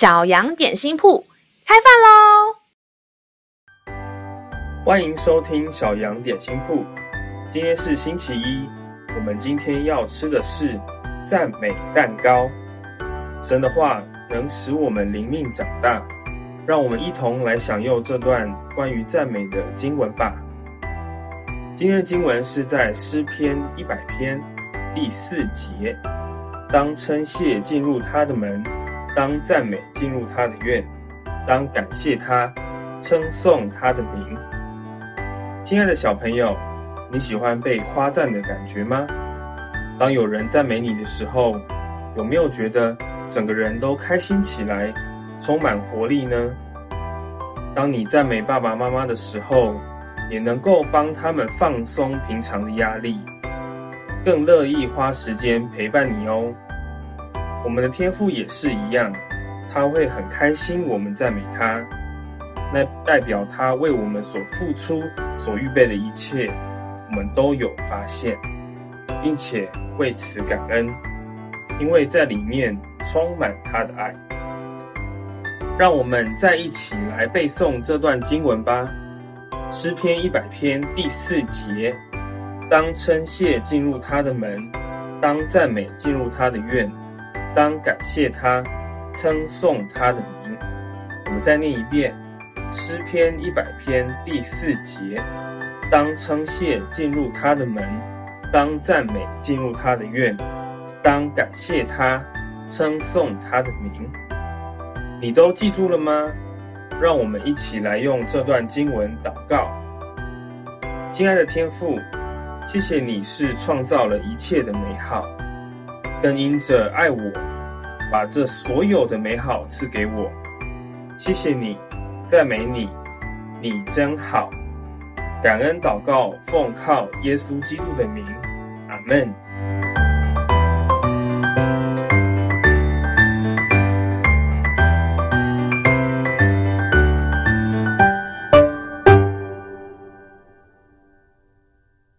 小羊点心铺开饭喽！欢迎收听小羊点心铺。今天是星期一，我们今天要吃的是赞美蛋糕。神的话能使我们灵命长大，让我们一同来享用这段关于赞美的经文吧。今天的经文是在诗篇一百篇第四节。当称谢进入他的门，当赞美进入他的院，当感谢他，称颂他的名。亲爱的小朋友，你喜欢被夸赞的感觉吗？当有人赞美你的时候，有没有觉得整个人都开心起来，充满活力呢？当你赞美爸爸妈妈的时候，也能够帮他们放松平常的压力。更乐意花时间陪伴你哦。我们的天父也是一样，他会很开心我们赞美他，那代表他为我们所付出、所预备的一切，我们都有发现，并且为此感恩，因为在里面充满他的爱。让我们再一起来背诵这段经文吧，《诗篇一百篇》第四节。当称谢进入他的门，当赞美进入他的院，当感谢他，称颂他的名。我们再念一遍《诗篇一百篇》第四节：当称谢进入他的门，当赞美进入他的院，当感谢他，称颂他的名。你都记住了吗？让我们一起来用这段经文祷告。亲爱的天父。谢谢你是创造了一切的美好，更因着爱我，把这所有的美好赐给我。谢谢你，赞美你，你真好。感恩祷告，奉靠耶稣基督的名，阿门。